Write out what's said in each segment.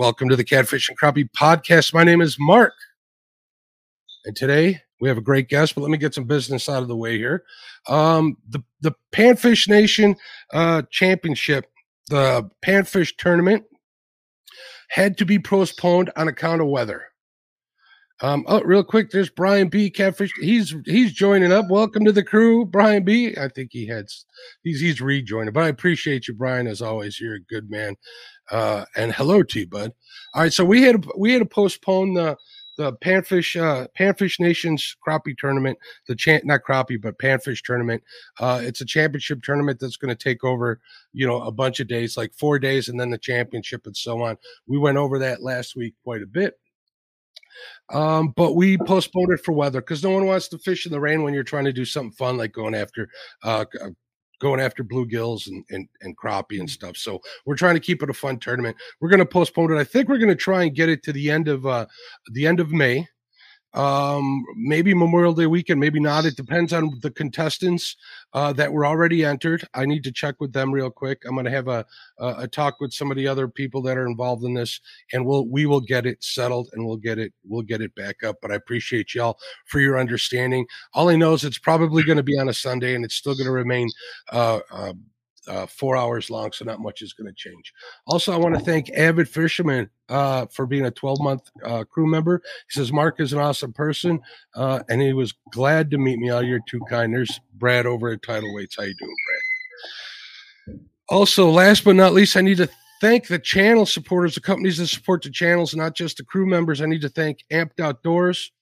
Welcome to the Catfish and Crappie podcast. My name is Mark. And today we have a great guest, but let me get some business out of the way here. Um, the, the Panfish Nation uh, Championship, the Panfish tournament, had to be postponed on account of weather. Um, oh, real quick, there's Brian B. Catfish. He's he's joining up. Welcome to the crew, Brian B. I think he had he's he's rejoining, but I appreciate you, Brian, as always. You're a good man. Uh, and hello to you, bud. All right, so we had we had to postpone the the panfish uh, panfish nations crappie tournament the chant not crappie but panfish tournament uh, it's a championship tournament that's going to take over you know a bunch of days like four days and then the championship and so on we went over that last week quite a bit um, but we postponed it for weather because no one wants to fish in the rain when you're trying to do something fun like going after uh, uh going after bluegills and, and, and crappie and stuff. So we're trying to keep it a fun tournament. We're going to postpone it. I think we're going to try and get it to the end of uh, the end of May um maybe memorial day weekend maybe not. It depends on the contestants uh that were already entered. I need to check with them real quick. I'm going to have a, a, a talk with some of the other people that are involved in this and we'll we will get it settled and we'll get it we'll get it back up but i appreciate y'all for your understanding. All i know is it's probably going to be on a sunday and it's still going to remain uh, uh uh, four hours long, so not much is going to change. Also, I want to thank Avid Fisherman uh, for being a 12 month uh, crew member. He says Mark is an awesome person, uh, and he was glad to meet me. All your too kind. There's Brad over at Tidal Weights. How you doing, Brad? Also, last but not least, I need to thank the channel supporters, the companies that support the channels, not just the crew members. I need to thank Amped Outdoors.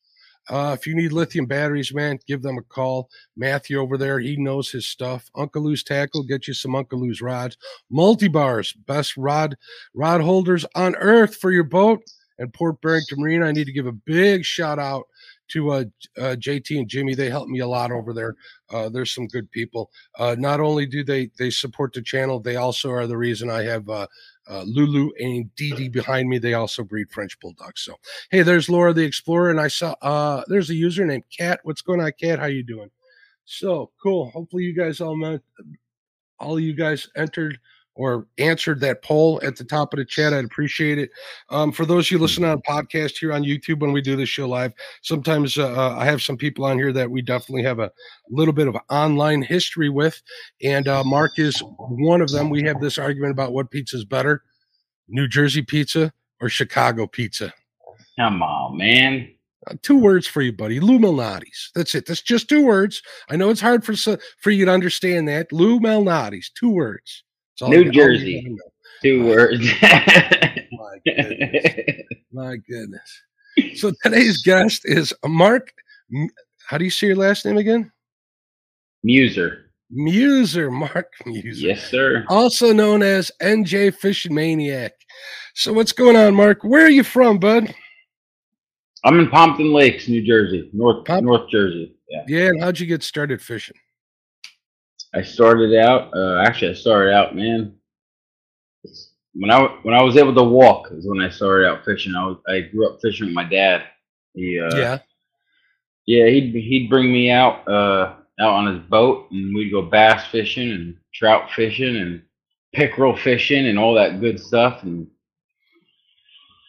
Uh, if you need lithium batteries, man, give them a call. Matthew over there, he knows his stuff. Uncle Lou's Tackle, get you some Uncle Lou's rods. MulTbars, best rod rod holders on earth for your boat. And Port Barrington Marine, I need to give a big shout out to uh, uh, JT and Jimmy. They help me a lot over there. Uh, there's some good people. Uh, not only do they they support the channel, they also are the reason I have uh, Lulu and Dee behind me. They also breed French bulldogs. So hey, there's Laura the Explorer, and I saw uh, there's a user named Cat. What's going on, Cat? How you doing? So cool. Hopefully you guys all met, all you guys entered or answered that poll at the top of the chat. I'd appreciate it. Um, for those of you listening on podcast here on YouTube when we do this show live, sometimes uh, uh, I have some people on here that we definitely have a little bit of online history with, and uh, Mark is one of them. We have this argument about what pizza is better, New Jersey pizza or Chicago pizza. Come on, man. Uh, two words for you, buddy. Lou Malnati's. That's it. That's just two words. I know it's hard for for you to understand that. Lou Malnati's. Two words. New Jersey. Two words. My goodness. My goodness. So today's guest is Mark. How do you say your last name again? Muzer. Muzer, Mark Muzer. Yes, sir. Also known as NJ Fishing Maniac. So what's going on, Mark? Where are you from, bud? I'm in Pompton Lakes, New Jersey, North North Jersey. Yeah. Yeah. And how'd you get started fishing? I started out. Uh, actually, I started out, man. When I when I was able to walk is when I started out fishing. I was I grew up fishing with my dad. He uh, yeah yeah he'd he'd bring me out uh out on his boat and we'd go bass fishing and trout fishing and pickerel fishing and all that good stuff and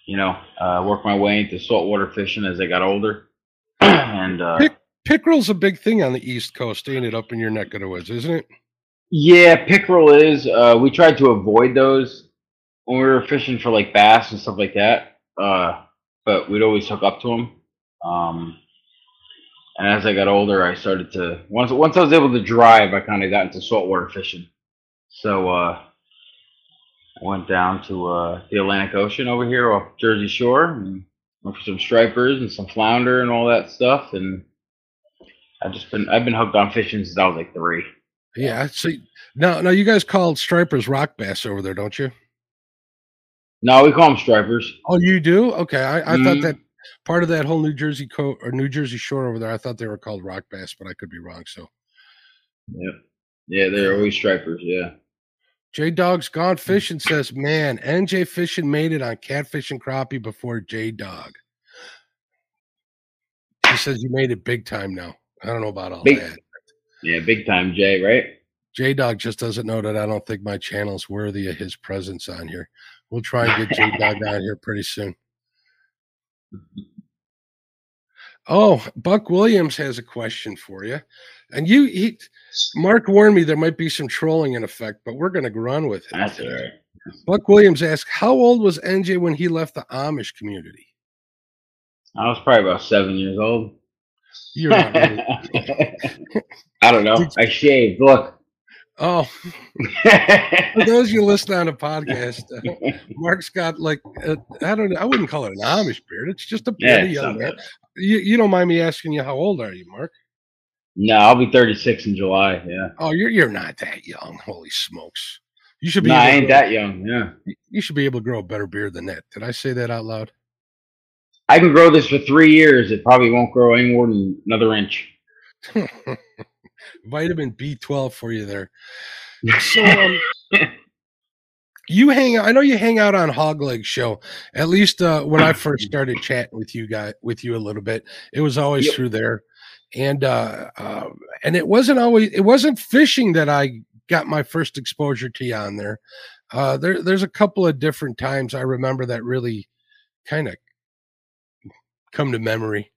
you know uh, work my way into saltwater fishing as I got older and uh, Pick, pickerel's a big thing on the East Coast, ain't it? Up in your neck of the woods, isn't it? Yeah, pickerel is. Uh, we tried to avoid those when we were fishing for like bass and stuff like that. Uh, but we'd always hook up to them. Um, and as I got older, I started to once once I was able to drive, I kind of got into saltwater fishing. So uh, I went down to uh, the Atlantic Ocean over here off Jersey Shore and went for some stripers and some flounder and all that stuff. And I've just been I've been hooked on fishing since I was like three. Yeah. So now, now you guys call stripers rock bass over there, don't you? No, we call them stripers. Oh, you do? Okay. I, I mm-hmm. thought that part of that whole New Jersey coat or New Jersey shore over there, I thought they were called rock bass, but I could be wrong. So, yeah, yeah, they're always stripers. Yeah. J Dog's gone fishing says, "Man, NJ fishing made it on catfish and crappie before J Dog." He says you made it big time now. I don't know about all big, that. Yeah, big time Jay, right? J Dog just doesn't know that I don't think my channel's worthy of his presence on here. We'll try and get J Dog out here pretty soon. Oh, Buck Williams has a question for you. And you, he, Mark warned me there might be some trolling in effect, but we're going to run with it. That's all right. Buck Williams asked, How old was NJ when he left the Amish community? I was probably about seven years old. You're not really. I don't know. I shaved. Look. Oh, for those of you listening on a podcast, uh, Mark's got like, I I don't know, I wouldn't call it an Amish beard. It's just a yeah, beard. it's young not man. You, you don't mind me asking you, how old are you, Mark? No, I'll be 36 in July. Yeah. Oh, you're you're not that young. Holy smokes! You should be. No, I ain't grow- that young. Yeah. You should be able to grow a better beard than that. Did I say that out loud? I can grow this for three years. It probably won't grow any more than another inch. Vitamin B12 for you there. So um, you hang out. I know you hang out on Hog Leg Show. At least uh, when I first started chatting with you guys, with you a little bit, it was always Yep. through there. And uh, uh, and it wasn't always. It wasn't fishing that I got my first exposure to you on there. Uh, there, there's a couple of different times I remember that really kind of come to memory.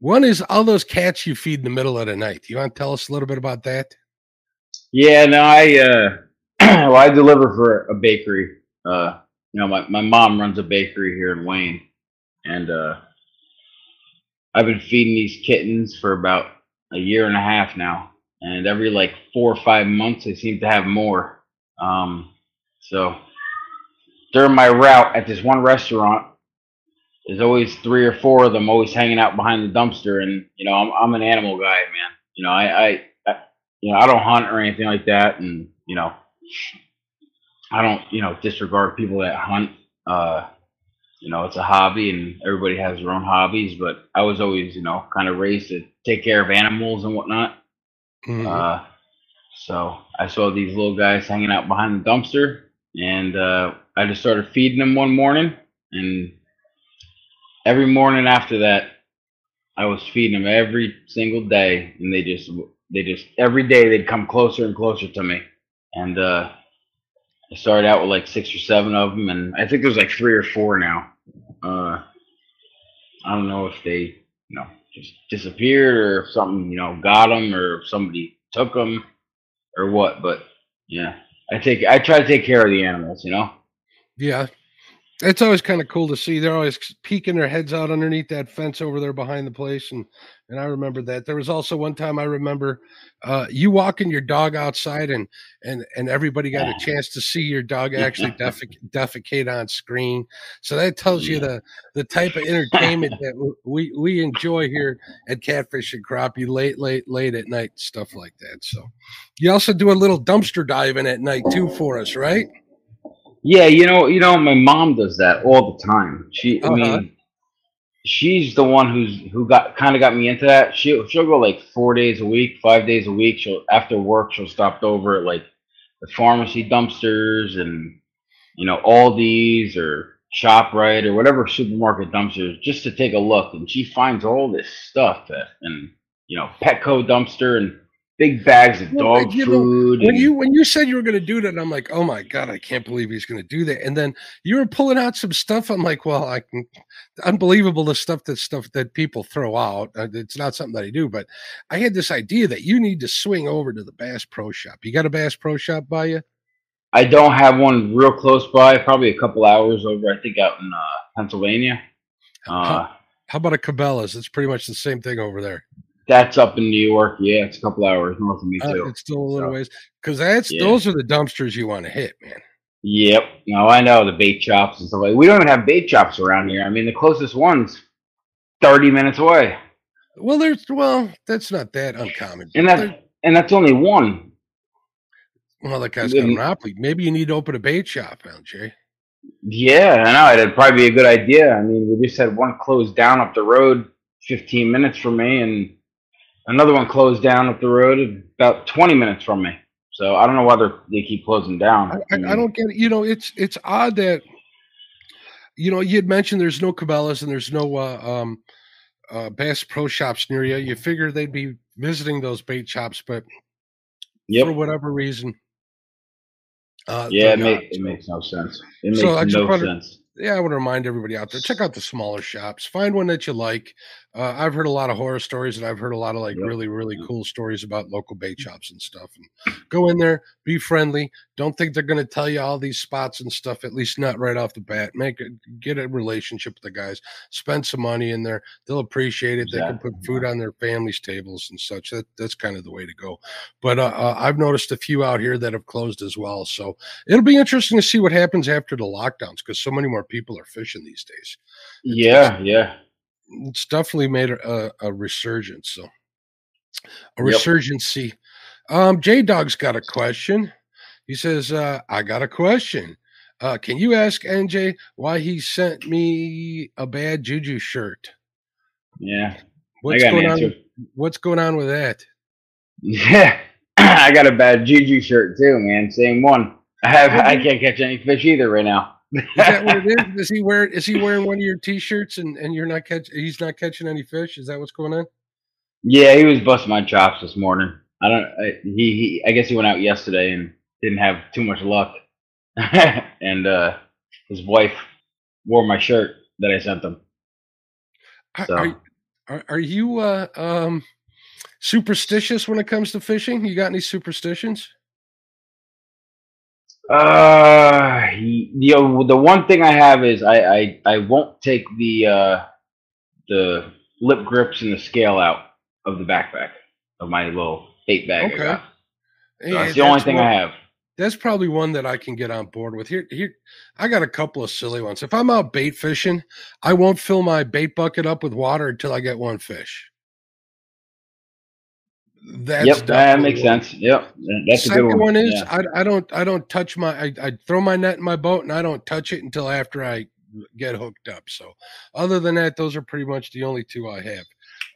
One is all those cats you feed in the middle of the night. You want to tell us a little bit about that? Yeah, no, I uh well I deliver for a bakery. Uh you know, my, my mom runs a bakery here in Wayne. And uh I've been feeding these kittens for about a year and a half now. And every like four or five months they seem to have more. Um so during my route at this one restaurant, there's always three or four of them always hanging out behind the dumpster and you know, I'm I'm an animal guy, man. You know, I, I you know, I don't hunt or anything like that, and you know, I don't, you know, disregard people that hunt. Uh, you know, it's a hobby, and everybody has their own hobbies. But I was always, you know, kind of raised to take care of animals and whatnot. Mhm. Uh, so I saw these little guys hanging out behind the dumpster, and uh, I just started feeding them one morning, and every morning after that, I was feeding them every single day, and they just they just every day they'd come closer and closer to me, and uh, I started out with like six or seven of them, and I think there's like three or four now. Uh, I don't know if they you know just disappeared or if something you know got them or if somebody took them or what, but yeah, I take I try to take care of the animals, you know. Yeah. It's always kind of cool to see. They're always peeking their heads out underneath that fence over there behind the place. And and I remember that. There was also one time I remember uh, you walking your dog outside and and and everybody got a chance to see your dog actually defec- defecate on screen. So that tells you the the type of entertainment that we we enjoy here at Catfish and Crappie late, late, late at night, stuff like that. So you also do a little dumpster diving at night too for us, right? Yeah, you know, you know, my mom does that all the time. She, I Uh-huh. mean, she's the one who's who got kind of got me into that. She she'll go like four days a week, five days a week. She'll after work she'll stop over at like the pharmacy dumpsters and you know Aldi's or Shoprite or whatever supermarket dumpsters just to take a look. And she finds all this stuff that and you know Petco dumpster and big bags of Well, dog food. when you when you said you were going to do that, I'm like, oh my god, I can't believe he's going to do that. And then you were pulling out some stuff. I'm like, well, I can, unbelievable the stuff that stuff that people throw out. Uh, It's not something that I do, but I had this idea that you need to swing over to the Bass Pro Shop. You got a Bass Pro Shop by you? I don't have one real close by, probably a couple hours over, I think out in uh, Pennsylvania. Uh, How about a Cabela's? It's pretty much the same thing over there. That's up in New York. Yeah, it's a couple hours north of me Uh, too. it's still a little So, ways because that's yeah. those are the dumpsters you want to hit, man. Yep. No, I know the bait shops and stuff like. We don't even have bait shops around here. I mean, the closest one's thirty minutes away, Well, there's well, that's not that uncommon. and There- and that's only one. well, that guy's got a monopoly. Maybe you need to open a bait shop, LJ. Yeah, I know. It'd probably be a good idea. I mean, we just had one closed down up the road, fifteen minutes from me, and another one closed down up the road about twenty minutes from me. So I don't know whether they keep closing down. I, I, I don't get it. You know, it's it's odd that you know you had mentioned there's no Cabela's and there's no uh, um, uh, Bass Pro Shops near you. You figure they'd be visiting those bait shops, but Yep. for whatever reason, Uh, yeah, it, make, it makes no sense. It makes so no sense yeah, I want to remind everybody out there: check out the smaller shops. Find one that you like. Uh, I've heard a lot of horror stories, and I've heard a lot of like yep. really, really cool stories about local bait mm. shops and stuff. And go in there, be friendly. Don't think they're going to tell you all these spots and stuff. At least not right off the bat. Make it, get a relationship with the guys. Spend some money in there. They'll appreciate it. Exactly. They can put food on their families' tables and such. That that's kind of the way to go. But uh, uh, I've noticed a few out here that have closed as well. So it'll be interesting to see what happens after the lockdowns because so many more people are fishing these days. It's, yeah, yeah it's definitely made a, a resurgence. So a yep. resurgency. Um, J Dog's got a question. He says, uh, I got a question. Uh, can you ask NJ why he sent me a bad juju shirt? Yeah. What's going on? What's going on with that? Yeah. I got a bad juju shirt too, man. Same one. I have I can't catch any fish either right now is that what it is? Is he wearing is he wearing one of your t-shirts and, and you're not catching he's not catching any fish? Is that what's going on? Yeah, he was busting my chops this morning. I don't I, he, he I guess he went out yesterday and didn't have too much luck. and uh his wife wore my shirt that I sent him. So. Are, are, are you uh um superstitious when it comes to fishing? You got any superstitions? Uh, you know, the one thing I have is I I, I won't take the uh, the lip grips and the scale out of the backpack of my little eight bag. Okay. So that's the only thing one, I have. That's probably one that I can get on board with. Here, here, I got a couple of silly ones. If I'm out bait fishing, I won't fill my bait bucket up with water until I get one fish. That's yep, that makes one. sense. Yep, that's Second a good one. one is yeah. I, I don't I don't touch my I, I throw my net in my boat and I don't touch it until after I get hooked up. So other than that, those are pretty much the only two I have.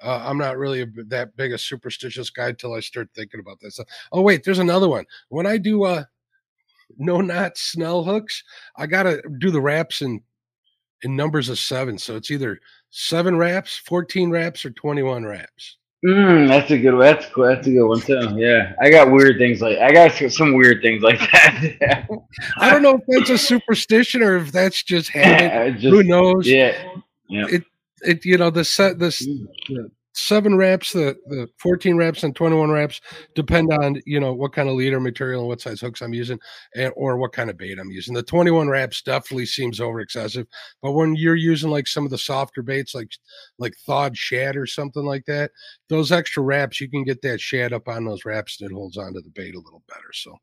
Uh, I'm not really a, that big a superstitious guy till I start thinking about this. Oh wait, there's another one. When I do uh no knot snell hooks, I gotta do the wraps in in numbers of seven. So it's either seven wraps, 14 wraps, or 21 wraps. Mm, that's a good. That's cool. That's a good one too. Yeah, I got weird things like I got some weird things like that. I don't know if that's a superstition or if that's just habit. just, Who knows? Yeah, yeah. It it you know the set this mm. the, seven wraps, the the 14 wraps and 21 wraps depend on you know what kind of leader material and what size hooks I'm using, and or what kind of bait I'm using. The 21 wraps definitely seems over excessive, but when you're using like some of the softer baits, like like thawed shad or something like that, those extra wraps you can get that shad up on those wraps and it holds onto the bait a little better. So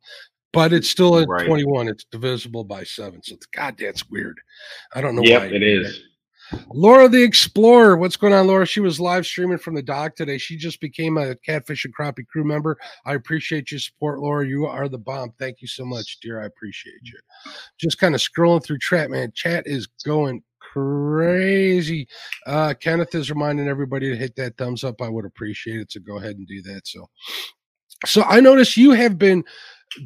but it's still at right. 21. It's divisible by seven. So, God, that's weird. I don't know. Yep, it is. Laura the Explorer. What's going on, Laura? She was live streaming from the dock today. She just became a Catfish and Crappie crew member. I appreciate your support, Laura. You are the bomb. Thank you so much, dear. I appreciate you. Just kind of scrolling through chat, man. Chat is going crazy. Uh, Kenneth is reminding everybody to hit that thumbs up. I would appreciate it. So go ahead and do that. So, so I notice you have been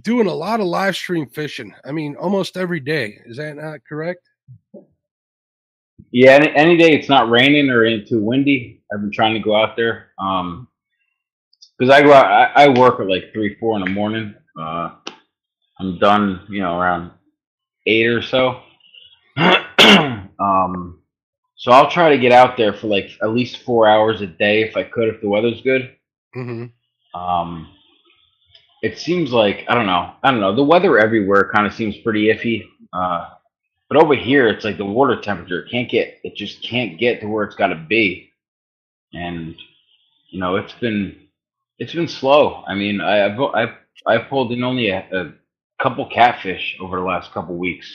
doing a lot of live stream fishing. I mean, almost every day. Is that not correct? Yeah, any, any day it's not raining or too windy, I've been trying to go out there. Um, because I go out, I, I, work at like three, four in the morning. Uh, I'm done, you know, around eight or so. um, so I'll try to get out there for like at least four hours a day if I could, if the weather's good. Mm-hmm. Um, it seems like I don't know, I don't know. The weather everywhere kind of seems pretty iffy. Uh, but over here, it's like the water temperature can't get it just can't get to where it's got to be, and you know it's been it's been slow. I mean, I, I've I've I've pulled in only a, a couple catfish over the last couple weeks,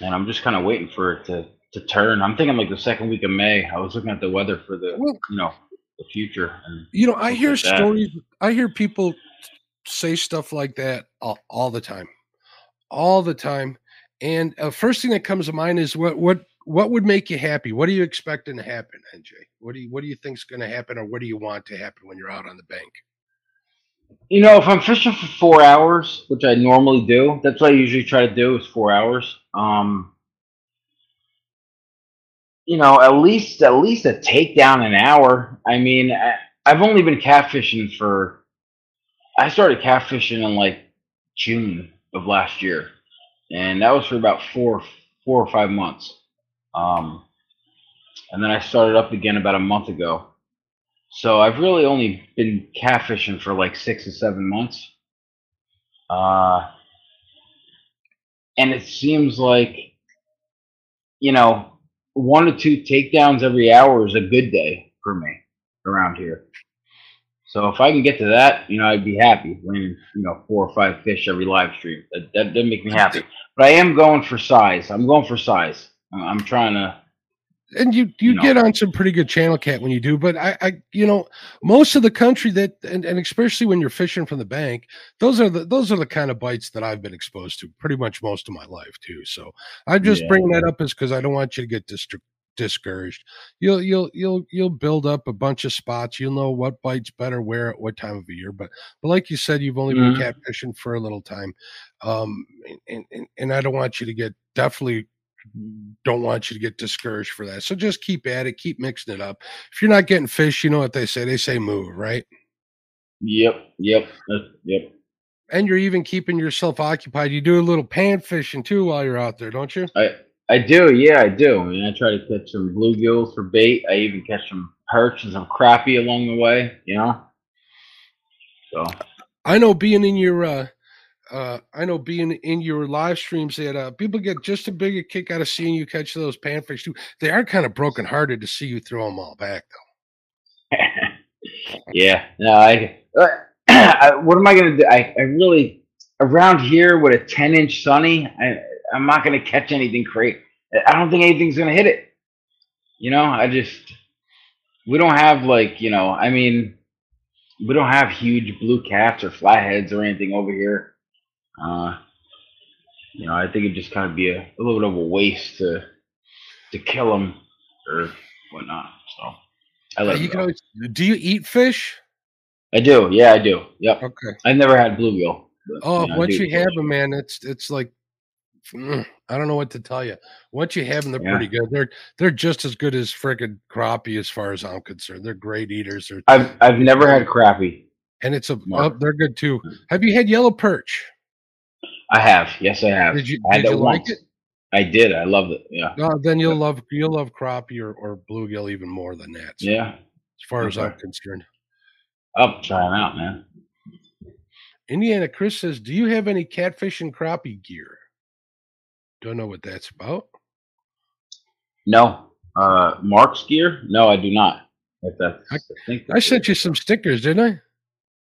and I'm just kind of waiting for it to to turn. I'm thinking like the second week of May. I was looking at the weather for the you know the future. And you know, I hear like stories. I hear people say stuff like that all, all the time, all the time. And uh, first thing that comes to mind is what what what would make you happy? What are you expecting to happen, NJ? What do you what do you think's going to happen, or what do you want to happen when you're out on the bank? You know, if I'm fishing for four hours, which I normally do, that's what I usually try to do is four hours. Um, you know, at least at least a takedown an hour. I mean, I, I've only been catfishing for. I started catfishing in like June of last year, and that was for about four four or five months. Um, and then I started up again about a month ago. So I've really only been catfishing for like six or seven months. Uh, and it seems like, you know, one or two takedowns every hour is a good day for me around here. So if I can get to that, you know, I'd be happy. Winning, you know, four or five fish every live stream. That that would make me happy. But I am going for size. I'm going for size. I'm trying to and you you, you get on some pretty good channel cat when you do but I, I you know most of the country that and, and especially when you're fishing from the bank those are the those are the kind of bites that i've been exposed to pretty much most of my life too so i'm just yeah. bringing that up is because i don't want you to get dist- discouraged you'll you'll you'll you'll build up a bunch of spots you'll know what bites better where at what time of the year but but like you said you've only mm-hmm. been catfishing for a little time um and, and and i don't want you to get definitely don't want you to get discouraged for that. So just keep at it, keep mixing it up. If you're not getting fish, you know what they say. They say move, right? Yep, yep, yep. And you're even keeping yourself occupied. You do a little pan fishing too while you're out there, don't you? I I do, yeah, I do. I mean, I try to catch some bluegills for bait. I even catch some perch and some crappie along the way. You know. So. I know being in your uh, uh, I know being in your live streams that uh, people get just a big a kick out of seeing you catch those panfish too. They are kind of brokenhearted to see you throw them all back though. yeah, no, I, I, What am I gonna do? I, I really around here with a ten inch sunny, I, I'm not gonna catch anything great. I don't think anything's gonna hit it. You know, I just we don't have like you know. I mean, we don't have huge blue cats or flatheads or anything over here uh, you know, I think it'd just kind of be a, a little bit of a waste to to kill them or whatnot. So I like. You always, do you eat fish? I do. Yeah, I do. Yep. Okay. I never had bluegill. But, oh, you know, once you have them, man, it's it's like I don't know what to tell you. Once you have them, they're yeah. pretty good. They're they're just as good as freaking crappie, as far as I'm concerned. They're great eaters. They're, I've I've never had crappie, and it's a oh, they're good too. Hmm. Have you had yellow perch? I have. Yes, I have. Did you, I did you like it? I did. I loved it. Yeah. No, then you'll love you'll love crappie or, or bluegill even more than that. So, yeah. As far okay. as I'm concerned. I'll try them out, man. Indiana Chris says, "Do you have any catfish and crappie gear?" Don't know what that's about. No. Uh, Mark's gear? No, I do not. If that's, I, I, I sent you some stickers, didn't I?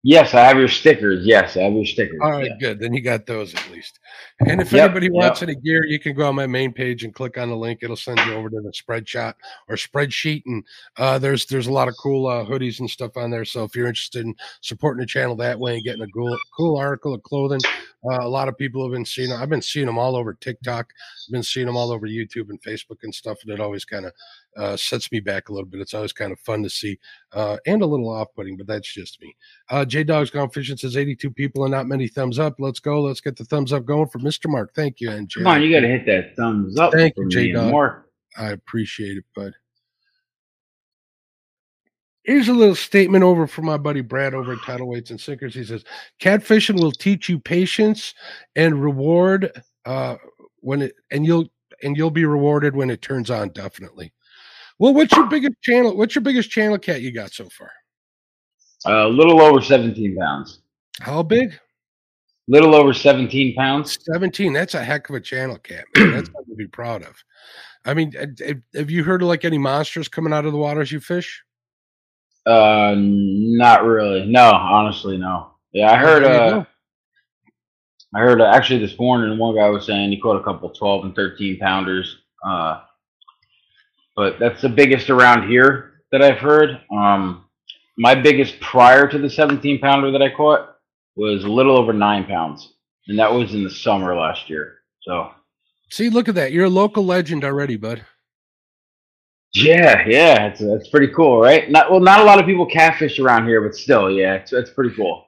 Yes, I have your stickers. Yes, I have your stickers. All right, yeah. good. Then you got those at least. And if yep, anybody wants yep. any gear, you can go on my main page and click on the link. It'll send you over to the Spreadshop or spreadsheet. And uh, there's there's a lot of cool uh, hoodies and stuff on there. So if you're interested in supporting the channel that way and getting a cool cool article of clothing, uh, a lot of people have been seeing. I've been seeing them all over TikTok. I've been seeing them all over YouTube and Facebook and stuff. And it always kind of uh, sets me back a little bit. It's always kind of fun to see uh, and a little off putting, but that's just me. Uh, J Dog's Gone Fishing says 82 people and not many thumbs up. Let's go. Let's get the thumbs up going for Mr. Mark. Thank you. And Come on, you got to hit that thumbs up. Thank you, J Dog. I appreciate it, bud. Here's a little statement over from my buddy Brad over at Tidal Weights and Sinkers. He says, "Catfishing will teach you patience and reward uh, when it, and you'll and you'll be rewarded when it turns on. Definitely." Well, what's your biggest channel? What's your biggest channel cat you got so far? A little over 17 pounds. How big? Little over 17 pounds. 17. That's a heck of a channel cat. Man. That's something to be proud of. I mean, have you heard of like any monsters coming out of the waters you fish? Uh, not really. No, honestly, no. Yeah, I heard. Uh, I heard uh, actually this morning one guy was saying he caught a couple 12 and 13 pounders. Uh, but that's the biggest around here that I've heard. Um, my biggest prior to the 17 pounder that I caught was a little over nine pounds, and that was in the summer last year. So, see, look at that. You're a local legend already, bud. Yeah, yeah, it's that's pretty cool, right? Not well, not a lot of people catfish around here, but still, yeah, it's it's pretty cool.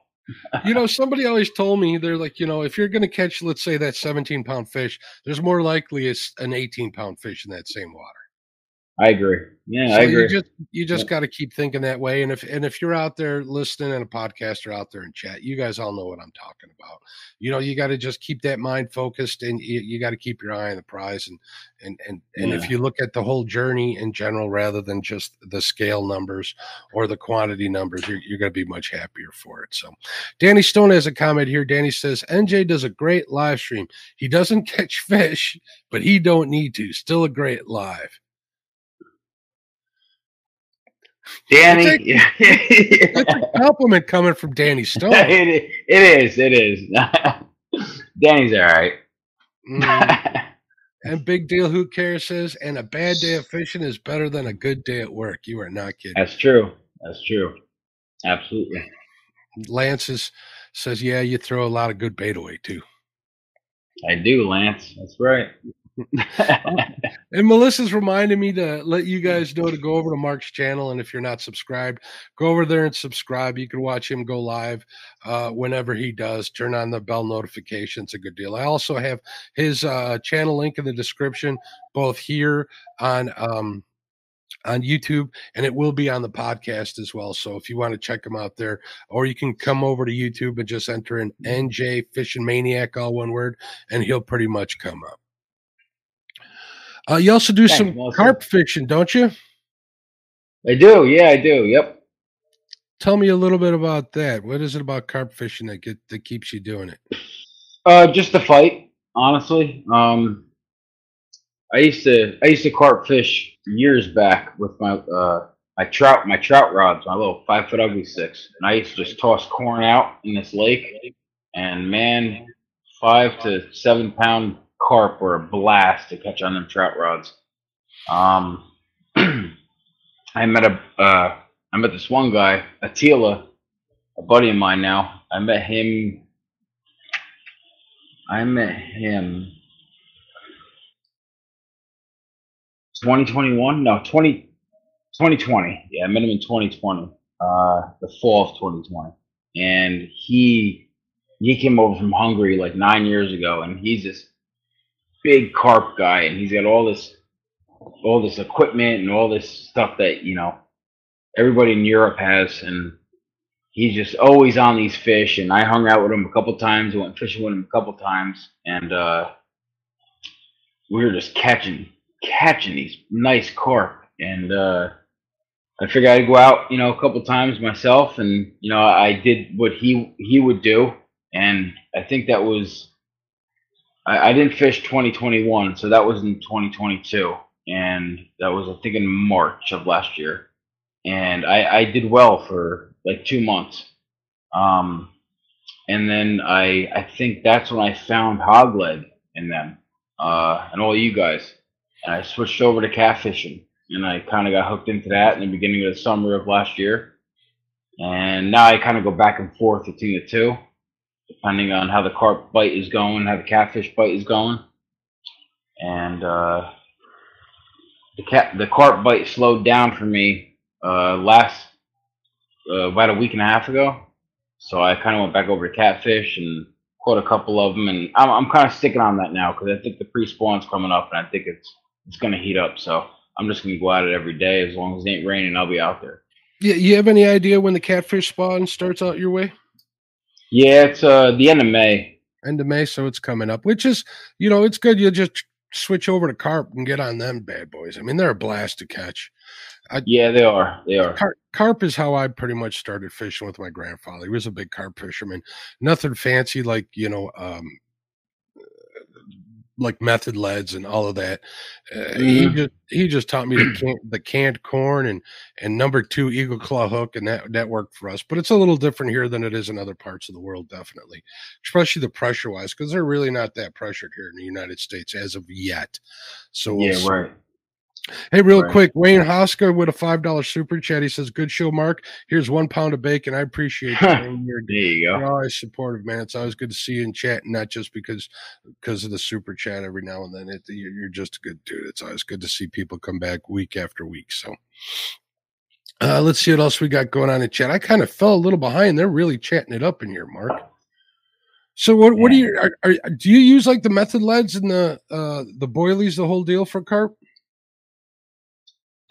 you know, somebody always told me they're like, you know, if you're going to catch, let's say that 17 pound fish, there's more likely it's an 18 pound fish in that same water. I agree. Yeah, So I agree. you just you just Yeah. got to keep thinking that way. And if and if you're out there listening and a podcaster out there in chat, you guys all know what I'm talking about. You know, you got to just keep that mind focused, and you, you got to keep your eye on the prize. And and and and if you look at the whole journey in general, rather than just the scale numbers or the quantity numbers, you're, you're going to be much happier for it. So, Danny Stone has a comment here. Danny says NJ does a great live stream. He doesn't catch fish, but he don't need to. Still a great live. Danny, That's a compliment coming from Danny Stone. it, it is. It is. Danny's all right. Mhm. And Big Deal Who Cares says, and a bad day of fishing is better than a good day at work. You are not kidding. That's true. That's true. Absolutely. Lance is, says, yeah, you throw a lot of good bait away too. I do, Lance. That's right. And Melissa's reminding me to let you guys know to go over to Mark's channel. And if you're not subscribed, go over there and subscribe. You can watch him go live uh, whenever he does. Turn on the bell notifications. A good deal. I also have his uh, channel link in the description, both here on um, on YouTube, and it will be on the podcast as well. So if you want to check him out there, or you can come over to YouTube and just enter in NJ Fishing Maniac, all one word, and he'll pretty much come up. Uh, you also do Thanks, some Melissa. carp fishing, don't you? I do. Yeah, I do. Yep. Tell me a little bit about that. What is it about carp fishing that get that keeps you doing it? Uh, just the fight, honestly. Um, I used to I used to carp fish years back with my uh my trout my trout rods, my little five foot ugly sticks, and I used to just toss corn out in this lake, and man, five to seven pound carp were a blast to catch on them trout rods. Um, I met a uh, I met this one guy, Attila, a buddy of mine now. I met him I met him 2021? No, 20, 2020. Yeah, I met him in 2020, uh, the fall of 2020. And he he came over from Hungary like nine years ago, and he's this big carp guy, and he's got all this all this equipment and all this stuff that you know everybody in Europe has, and he's just always on these fish. And I hung out with him a couple times, went fishing with him a couple times, and uh, we were just catching catching these nice carp. And uh, I figured I'd go out, you know, a couple times myself, and you know, I did what he he would do, and I think that was. I, I didn't fish 2021, so that was in 2022, and that was I think in March of last year and I, I did well for like two months. Um, and then I I think that's when I found hog leg in them uh, and all you guys. And I switched over to catfishing, and I kind of got hooked into that in the beginning of the summer of last year. And now I kind of go back and forth between the two, depending on how the carp bite is going, how the catfish bite is going. And uh, the cat the carp bite slowed down for me uh, last uh, about a week and a half ago. So I kind of went back over to catfish and caught a couple of them, and I'm, I'm kind of sticking on that now because I think the pre-spawn's coming up, and I think it's it's gonna heat up. So I'm just gonna go at it every day as long as it ain't raining. I'll be out there. Yeah, you have any idea when the catfish spawn starts out your way? Yeah, it's uh the end of May. End of May, so it's coming up, which is, you know, it's good. You just switch over to carp and get on them bad boys. I mean, they're a blast to catch. Yeah, they are. They are. Carp, carp is how I pretty much started fishing with my grandfather. He was a big carp fisherman. Nothing fancy like you know, um, like method leads and all of that. Uh, He Mhm. just he just taught me the can, the canned corn and and number two eagle claw hook, and that that worked for us. But it's a little different here than it is in other parts of the world, definitely, especially the pressure wise, because they're really not that pressured here in the United States as of yet. So Yeah, right. Hey, real Right. quick, Wayne Hosker with a five dollar super chat. He says, "Good show, Mark. Here's one pound of bacon. I appreciate you. You're, There you you're go. always supportive, man. It's always good to see you in chat, not just because because of the super chat every now and then. It, you're, you're just a good dude. It's always good to see people come back week after week. So." Uh, let's see what else we got going on in chat. I kind of fell a little behind. They're really chatting it up in here, Mark. So what? What do you? Are, are, do you use like the method leads and the uh the boilies, the whole deal for carp?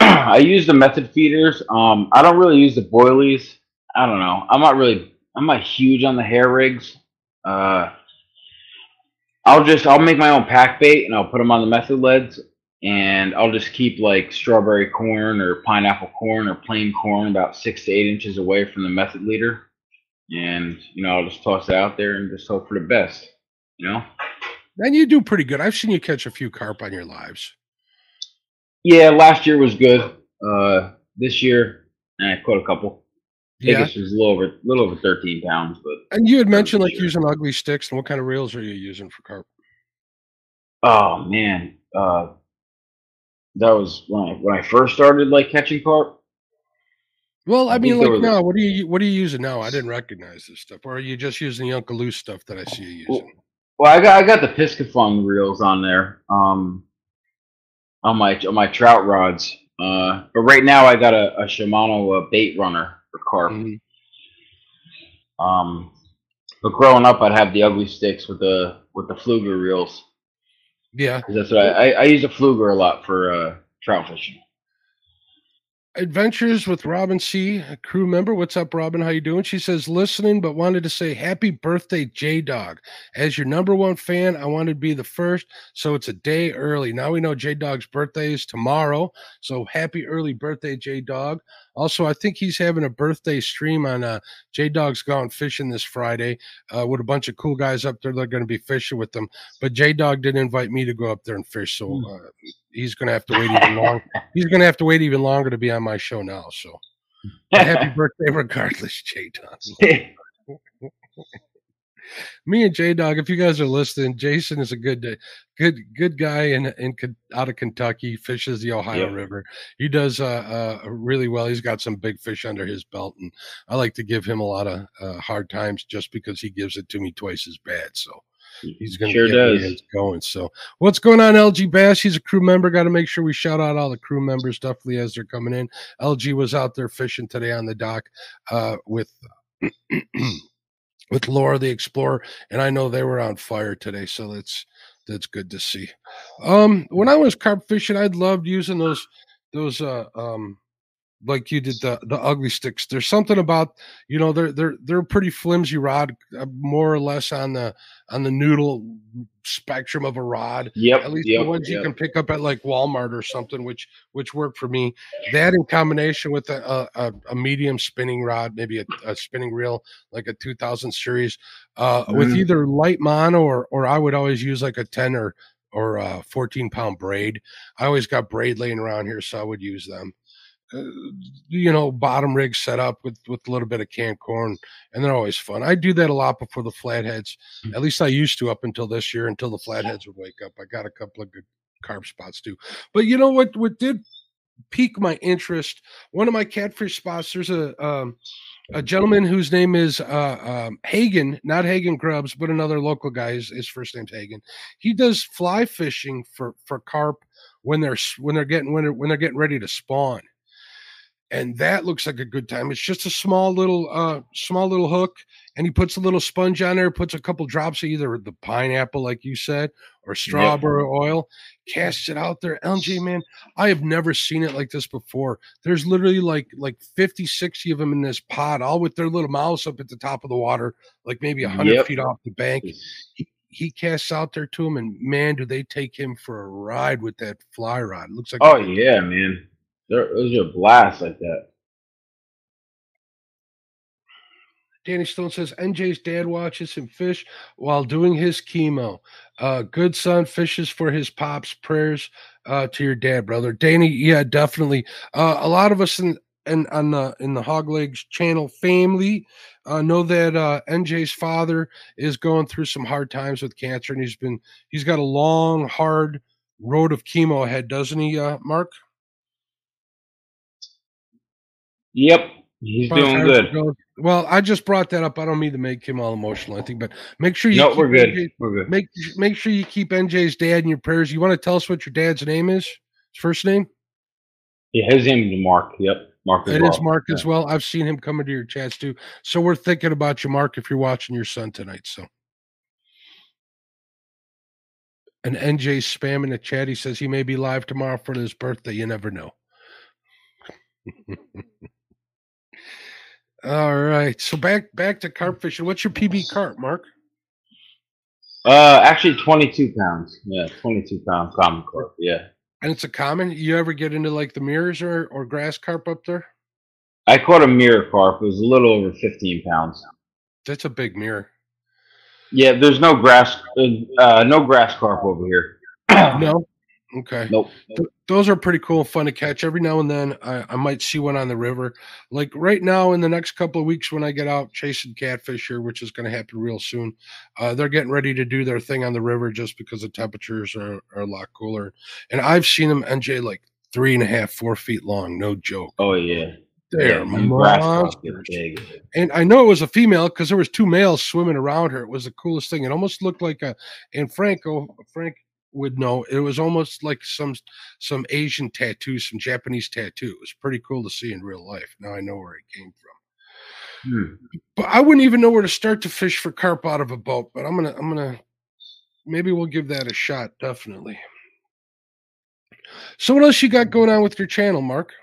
I use the method feeders. Um, I don't really use the boilies. I don't know. I'm not really. I'm not huge on the hair rigs. Uh, I'll just I'll make my own pack bait and I'll put them on the method leads and I'll just keep like strawberry corn or pineapple corn or plain corn about six to eight inches away from the method leader, and you know I'll just toss it out there and just hope for the best. You know. And you do pretty good. I've seen you catch a few carp on your lives. Yeah, last year was good. Uh, this year, eh, I caught a couple. Yeah. Biggest was a little over, little over thirteen pounds, but And you had mentioned like using ugly sticks. And what kind of reels are you using for carp? oh man, uh, that was when I when I first started like catching carp. Well, I I mean, like now, what are you what are you using now? I didn't recognize this stuff. Or are you just using the Uncle Lou stuff that I see you Well, using? Well, I got I got the Piscifun reels on there, um, on my on my trout rods. Uh, but right now I got a, a Shimano uh, bait runner for carp. Mhm. Um, but growing up, I'd have the ugly sticks with the with the Pflueger reels. Yeah, that's what I, I, I use a Pflueger a lot for uh, trout fishing. Adventures with Robin C, a crew member. What's up, Robin? How you doing? She says listening, but wanted to say happy birthday, J Dog. As your number one fan, I wanted to be the first, so it's a day early. Now we know J Dog's birthday is tomorrow, so happy early birthday, J Dog. Also, I think he's having a birthday stream on uh, J Dog's Gone Fishing this Friday uh, with a bunch of cool guys up there. They're going to be fishing with them, but J Dog didn't invite me to go up there and fish, so Hmm. uh, he's going to have to wait even long. He's going to have to wait even longer to be on my show now. So happy birthday, regardless, J Dog. Me and J Dog, if you guys are listening, Jason is a good, good, good guy in in out of Kentucky. Fishes the Ohio Yep. River. He does uh, uh, really well. He's got some big fish under his belt, and I like to give him a lot of uh, hard times just because he gives it to me twice as bad. So he's going to sure get does. going. So what's going on, LG Bass? He's a crew member. Got to make sure we shout out all the crew members definitely as they're coming in. LG was out there fishing today on the dock uh, with with Laura the Explorer, and I know they were on fire today. So that's that's good to see. Um, when I was carp fishing, I'd loved using those those uh um like you did the the ugly sticks. There's something about you know they're they're they're a pretty flimsy rod, uh, more or less on the on the noodle spectrum of a rod. Yep. At least yep, the ones you can pick up at like Walmart or something, which which worked for me. That in combination with a a, a- a medium spinning rod, maybe a, a spinning reel like a 2000 series, uh, with Mhm. either light mono or or I would always use like a 10 or or uh 14 pound braid. I always got braid laying around here, so I would use them. Uh, you know, bottom rig set up with with a little bit of canned corn, and they're always fun. I do that a lot before the flatheads. At least I used to up until this year, until the flatheads would wake up. I got a couple of good carp spots too. But you know what? What did pique my interest? One of my catfish spots. There's a um, a gentleman whose name is uh, um, Hagen, not Hagen Grubs, but another local guy. His, his first name's Hagen. He does fly fishing for for carp when they're when they're getting when they're, when they're getting ready to spawn and that looks like a good time. It's just a small little uh small little hook and he puts a little sponge on there, puts a couple drops of either the pineapple like you said or strawberry oil, casts it out there. LJ man, I have never seen it like this before. There's literally like like 50 60 of them in this pod all with their little mouths up at the top of the water like maybe 100 Yep. feet off the bank. He, he casts out there to him and man do they take him for a ride with that fly rod. It looks like Oh yeah, man. They're, those are blasts like that. Danny Stone says NJ's dad watches him fish while doing his chemo. Uh, good son fishes for his pops. Prayers uh, to your dad, brother. Danny, yeah, definitely. Uh, a lot of us in in on the in the Hog Legs channel family uh, know that uh, NJ's father is going through some hard times with cancer, and he's been he's got a long, hard road of chemo ahead, doesn't he, uh, Mark? Yep. He's doing good. to go. Well, I just brought that up. I don't mean to make him all emotional. I think, but make sure you No, keep we're good. NJ We're good. make make sure you keep NJ's dad in your prayers. You want to tell us what your dad's name is? His first name? Yeah, his name is Mark. Yep. Mark as It is Mark as well. I've seen him come into your chats too. So we're thinking about you, Mark, if you're watching your son tonight. So and NJ spam in the chat. He says he may be live tomorrow for his birthday. You never know. All right. So back back to carp fishing. What's your PB carp, Mark? Uh, actually, twenty-two pounds. Yeah, twenty-two pounds common carp. Yeah. And it's a common. You ever get into like the mirrors or or grass carp up there? I caught a mirror carp. It was a little over fifteen pounds. That's a big mirror. Yeah, there's no grass, uh, no grass carp over here. no. Okay. Nope. Th- those are pretty cool and fun to catch. Every now and then, I, I might see one on the river. Like right now, in the next couple of weeks, when I get out chasing catfish here, which is going to happen real soon, uh, they're getting ready to do their thing on the river just because the temperatures are, are a lot cooler. And I've seen them, NJ, like three and a half, four feet long. No joke. Oh yeah. They're Yeah, them grass carp get monsters. big. And I know it was a female because there was two males swimming around her. It was the coolest thing. It almost looked like a, and Franco, Frank would know. It was almost like some some Asian tattoo, some Japanese tattoo. It was pretty cool to see in real life. Now I know where it came from. Hmm. But I wouldn't even know where to start to fish for carp out of a boat. But I'm gonna, I'm gonna, maybe we'll give that a shot. Definitely. So what else you got going on with your channel, Mark?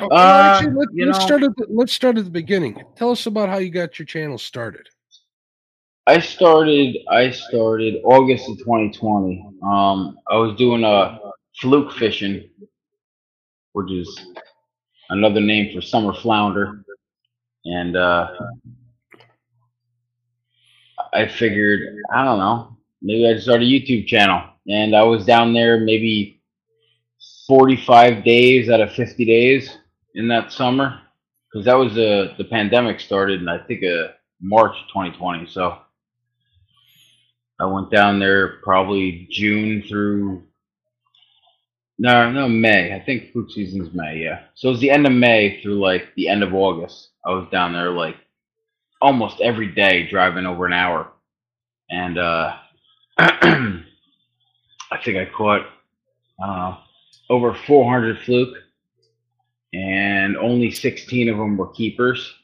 Oh, uh, actually, let, let's know, start at the, let's start at the beginning. Tell us about how you got your channel started. I started. I started August of 2020. Um, I was doing a fluke fishing, which is another name for summer flounder, and uh, I figured I don't know. Maybe I'd start a YouTube channel, and I was down there maybe 45 days out of 50 days in that summer, because that was uh, the pandemic started, in I think uh, March 2020. So I went down there probably June through no no May. I think food season's May. Yeah. So it was the end of May through like the end of August. I was down there like almost every day, driving over an hour, and uh, I think I caught I over 400 fluke, and only 16 of them were keepers.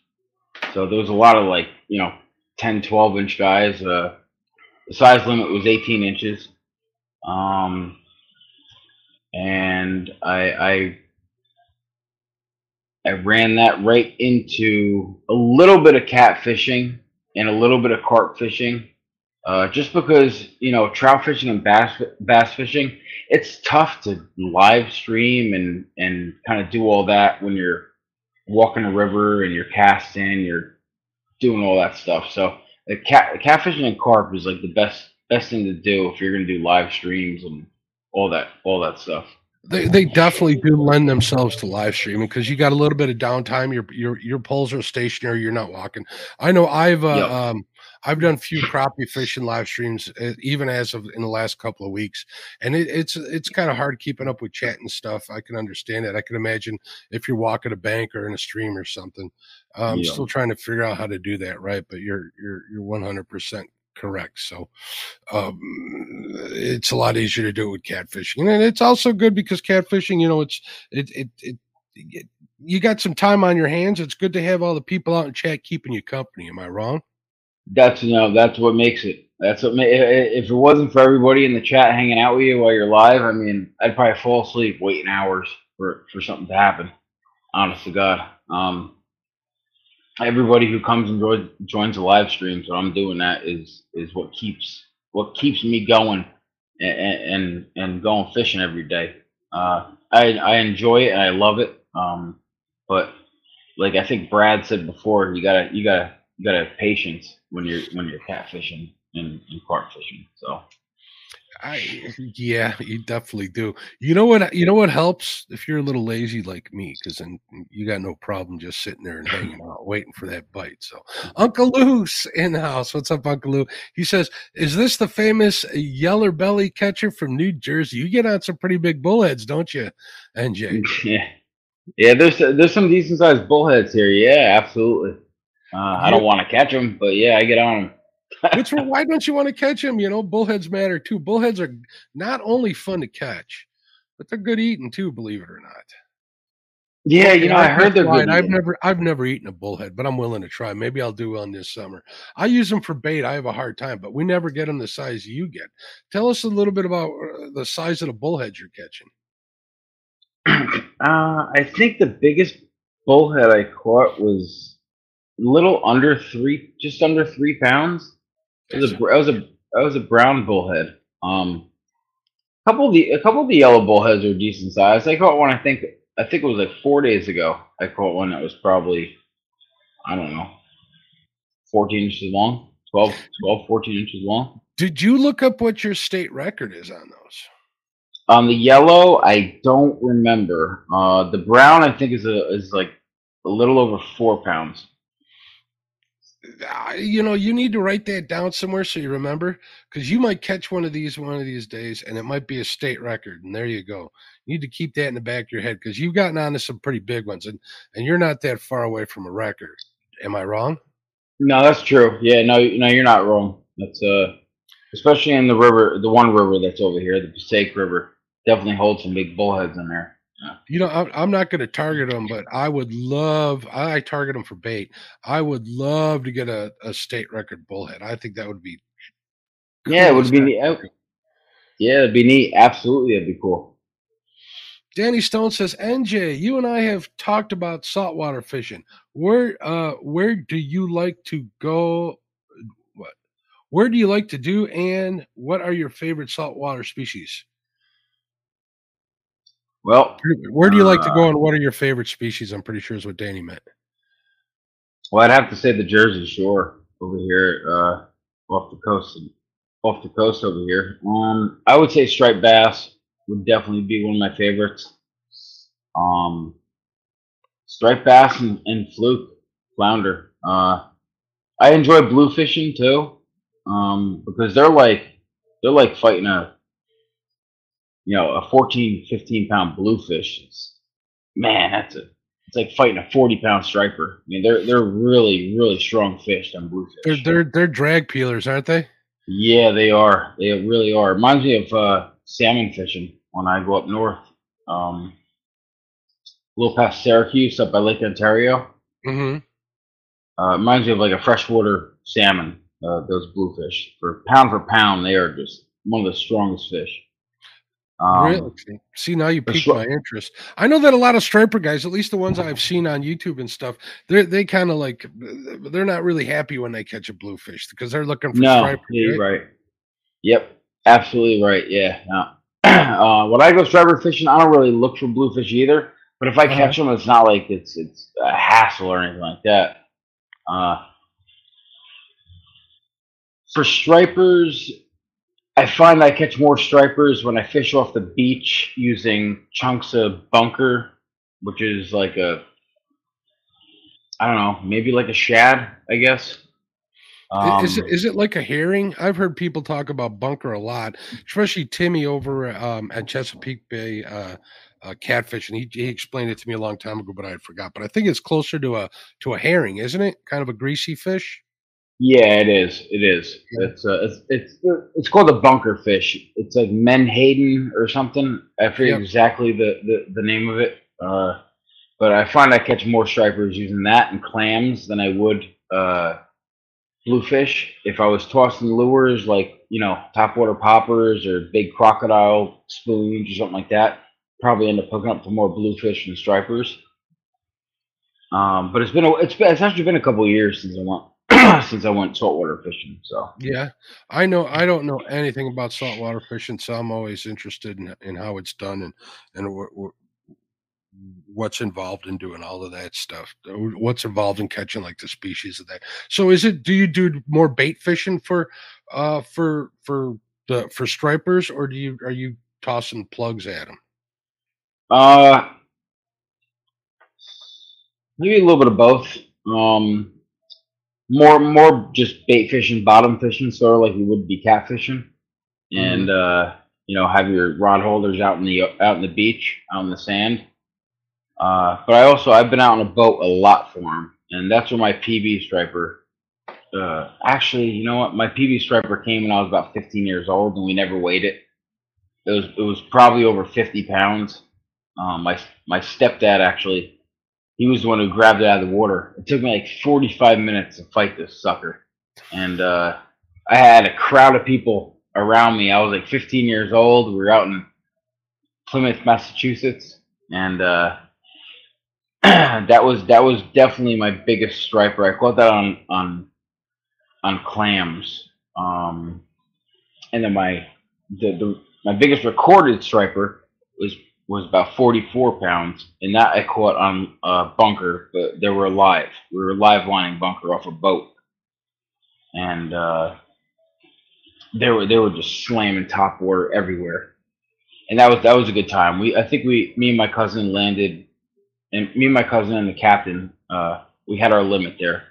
So there was a lot of like you know 10, 12 inch guys. Uh, the size limit was 18 inches. Um, and I, I I ran that right into a little bit of catfishing and a little bit of carp fishing. Uh, just because you know trout fishing and bass bass fishing, it's tough to live stream and and kind of do all that when you're walking a river and you're casting, you're doing all that stuff. So cat catfishing and carp is like the best best thing to do if you're gonna do live streams and all that all that stuff. They they definitely do lend themselves to live streaming because you got a little bit of downtime. Your your your poles are stationary. You're not walking. I know I've uh, Yep. um I've done a few crappie fishing live streams uh, even as of in the last couple of weeks, and it, it's it's kind of hard keeping up with chat and stuff. I can understand it. I can imagine if you're walking a bank or in a stream or something. I'm Yeah. still trying to figure out how to do that right, but you're you're you're 100 percent correct. So um, it's a lot easier to do it with catfishing, and it's also good because catfishing, you know, it's it it it. it you got some time on your hands. It's good to have all the people out in chat keeping you company. Am I wrong? That's you know that's what makes it. That's what ma- if it wasn't for everybody in the chat hanging out with you while you're live, I mean, I'd probably fall asleep waiting hours for for something to happen. Honest to God, um, everybody who comes and joins joins the live stream, so I'm doing that is is what keeps what keeps me going and and and going fishing every day. Uh, I I enjoy it and I love it. Um, but like I think Brad said before, you gotta you gotta you gotta have patience when you're when you're catfishing and, and carp fishing. So I yeah, you definitely do. You know what? You know what helps if you're a little lazy like me, because then you got no problem just sitting there and hanging out, waiting for that bite. So, Uncle Lou's in the house. What's up, Uncle Lou? He says, "Is this the famous yeller belly catcher from New Jersey? You get on some pretty big bullheads, don't you, NJ?" yeah, yeah. There's there's some decent sized bullheads here. Yeah, absolutely. Uh, I don't want to catch them, but yeah, I get on them. Which one- why don't you want to catch them? You know, bullheads matter too. Bullheads are not only fun to catch, but they're good eating too. Believe it or not. Yeah, you know, I I've heard they're good. I've never, I've never eaten a bullhead, but I'm willing to try. Maybe I'll do one this summer. I use them for bait. I have a hard time, but we never get them the size you get. Tell us a little bit about uh, the size of the bullheads you're catching. uh, I think the biggest bullhead I caught was little under three, just under three pounds. It was a, it was a, it was a brown bullhead. Um, a couple of the, a couple of the yellow bullheads are decent size. I caught one. I think, I think it was like four days ago. I caught one that was probably, I don't know, 14 inches long, 12, 12 14 inches long. Did you look up what your state record is on those? On the yellow, I don't remember. Uh, the brown, I think, is a is like a little over four pounds. You know, you need to write that down somewhere so you remember, because you might catch one of these one of these days, and it might be a state record. And there you go. You need to keep that in the back of your head because you've gotten onto some pretty big ones, and and you're not that far away from a record. Am I wrong? No, that's true. Yeah, no, no, you're not wrong. That's uh, especially in the river, the one river that's over here, the Passaic River, definitely holds some big bullheads in there. You know, I'm, I'm not going to target them, but I would love. I target them for bait. I would love to get a, a state record bullhead. I think that would be. Yeah, it would be neat. Yeah, it'd be neat. Absolutely, it'd be cool. Danny Stone says, "NJ, you and I have talked about saltwater fishing. Where, uh, where do you like to go? What? Where do you like to do? And what are your favorite saltwater species? Well, Where do you like to go? uh, And what are your favorite species? I'm pretty sure is what Danny meant. well, I'd have to say the Jersey Shore over here, uh, off the coast, off the coast over here. Um, I would say striped bass would definitely be one of my favorites. Um, striped bass and, and fluke, flounder. Uh, I enjoy blue fishing too, um, because they're like they're like fighting a you know a 14, 15 pound bluefish. It's, man, that's a it's like fighting a forty pound striper. I mean, they're they're really really strong fish on They're bluefish. they're they're drag peelers, aren't they? Yeah, they are. They really are. Reminds me of uh, salmon fishing when I go up north, um, a little past Syracuse, up by Lake Ontario. Mm-hmm. Uh, it reminds me of like a freshwater salmon. Uh, those bluefish, for pound for pound, they are just one of the strongest fish. Really? Um, See- See, now you piqued my interest. I know that a lot of striper guys, at least the ones I've seen on YouTube and stuff, they they kind of like they're not really happy when they catch a bluefish because they're looking for No, striper. yeah, right? right. Yep, absolutely right. Yeah. No. uh, when I go striper fishing, I don't really look for bluefish either. But if I Uh-huh. catch them, it's not like it's it's a hassle or anything like that. Uh, for stripers, I find I catch more stripers when I fish off the beach using chunks of bunker, which is like a I don't know, maybe like a shad, I guess. I- is it Um, it like a herring? I've heard people talk about bunker a lot, especially Timmy over um, at Chesapeake Bay uh, uh, catfish, and he, he explained it to me a long time ago, but I forgot. But I think it's closer to a to a herring, isn't it? Kind of a greasy fish. Yeah, it is. It is. Yeah. It's uh, it's it's it's called a bunker fish. It's like menhaden or something. I forget Yep. exactly the, the the name of it. Uh, but I find I catch more stripers using that and clams than I would uh, bluefish. If I was tossing lures like you know topwater poppers or big crocodile spoons or something like that, probably end up hooking up for more bluefish than stripers. Um, but it's been a, it's been it's actually been a couple of years since I went since I went saltwater fishing. So Yeah, I know. I don't know anything about saltwater fishing, so I'm always interested in in how it's done and and wh- wh- what's involved in doing all of that stuff. What's involved in catching like the species of that. So, is it? Do you do more bait fishing for uh for for the for stripers, or do you are you tossing plugs at them? uh, maybe a little bit of both. Um, more more just bait fishing, bottom fishing, sort of like you would be catfishing, and uh, you know have your rod holders out in the out in the beach, out in the sand. Uh, but I also I've been out on a boat a lot for them, and that's where my PB striper. Uh, actually, you know what? My PB striper came when I was about 15 years old, and we never weighed it. It was it was probably over 50 pounds. Um, my my stepdad actually, he was the one who grabbed it out of the water. It took me like 45 minutes to fight this sucker, and uh, I had a crowd of people around me. I was like 15 years old. We were out in Plymouth, Massachusetts, and uh, that was that was definitely my biggest striper. I caught that on on on clams, um, and then my the, the my biggest recorded striper was was about 44 pounds, and that I caught on a bunker, but they were live. We were live lining bunker off a boat, and uh, they were they were just slamming top water everywhere, and that was that was a good time. We I think we me and my cousin landed, and me and my cousin and the captain, uh, we had our limit there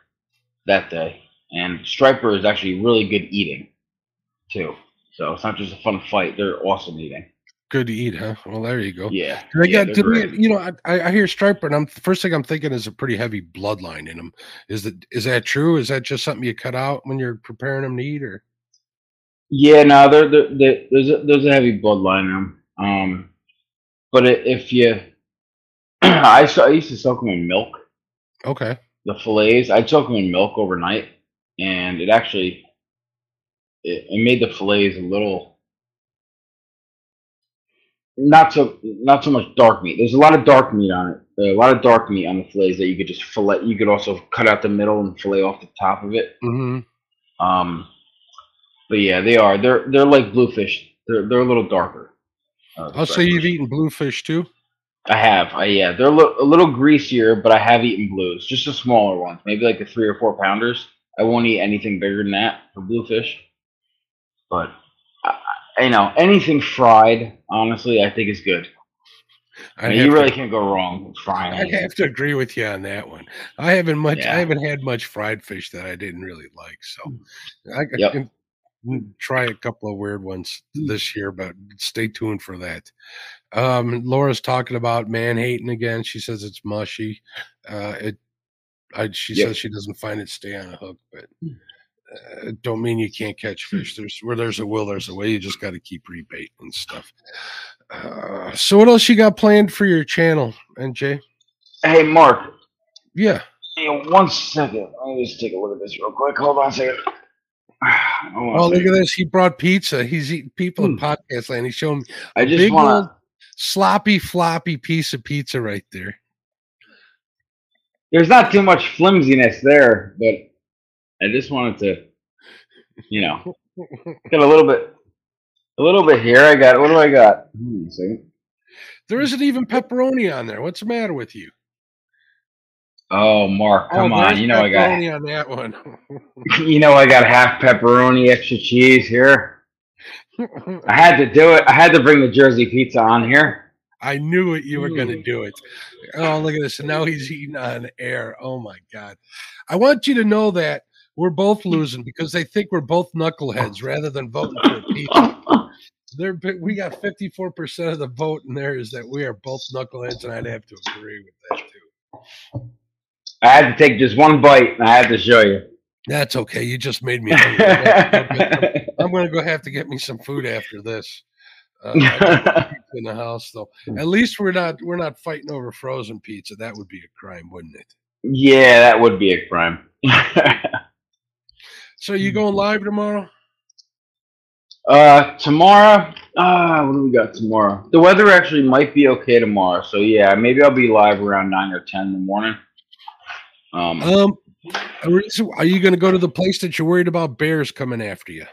that day. And striper is actually really good eating, too. So it's not just a fun fight; they're awesome eating. Good to eat, huh? Well, there you go. Yeah, I yeah, got me, you know, I, I hear striper, and I'm first thing I'm thinking is a pretty heavy bloodline in them. Is that is that true? Is that just something you cut out when you're preparing them to eat, or Yeah, no, they're, they're, they're, there's a, there's a heavy bloodline in them. Um, but if you, I, saw, I used to soak them in milk. okay? The fillets, I'd soak them in milk overnight, and it actually it, it made the fillets a little not so not so much dark meat. There's a lot of dark meat on it. A lot of dark meat on the fillets that you could just fillet. You could also cut out the middle and fillet off the top of it. hmm Um, but yeah, they are. They're they're like bluefish. They're they're a little darker. uh, I'll say you've eaten bluefish too. I have. I yeah. They're a little, a little greasier, but I have eaten blues. Just the smaller ones, maybe like the three or four pounders. I won't eat anything bigger than that for bluefish. But I- you know, anything fried, honestly, I think is good. I mean, you to- really can't go wrong with frying. I have to agree with you on that one. I haven't much. Yeah. I haven't had much fried fish that I didn't really like. So I Yep. can try a couple of weird ones this year, but stay tuned for that. Um, Laura's talking about menhaden again. She says it's mushy. Uh, it. I, she Yep. says she doesn't find it stay on a hook, but don't mean you can't catch fish. There's where there's a will, there's a way. You just got to keep rebait and stuff. Uh, so what else you got planned for your channel, NJ? Hey, Mark. Yeah. Hey, one second. Let me just take a look at this real quick. Hold on a second. Hold Oh, look at this. He brought pizza. He's eating people in Hmm. podcast land. He's showing me I just big want old- sloppy, floppy piece of pizza right there. There's not too much flimsiness there, but I just wanted to, you know, get a little bit, a little bit here. I got. What do I got? Hmm, a second. There isn't even pepperoni on there. What's the matter with you? Oh, Mark, come oh, on. You know I got. pepperoni on that one. You know I got half pepperoni, extra cheese here. I had to do it. I had to bring the Jersey pizza on here. I knew it. You were going to do it. Oh, look at this. And now he's eating on air. Oh, my God. I want you to know that we're both losing because they think we're both knuckleheads rather than voting for a pizza. They're, we got 54% of the vote and there is that we are both knuckleheads, and I'd have to agree with that, too. I had to take just one bite, and I had to show you. That's okay. You just made me. I'm gonna go I'm going to go have to get me some food after this. Uh, I got pizza in the house, though. At least we're not we're not fighting over frozen pizza. That would be a crime, wouldn't it? yeah, that would be a crime. So you going live tomorrow? uh, tomorrow. Uh, what do we got tomorrow? The weather actually might be okay tomorrow, so yeah, maybe I'll be live around nine or ten in the morning. Um, Um, are you- going to go to the place that you're worried about bears coming after you?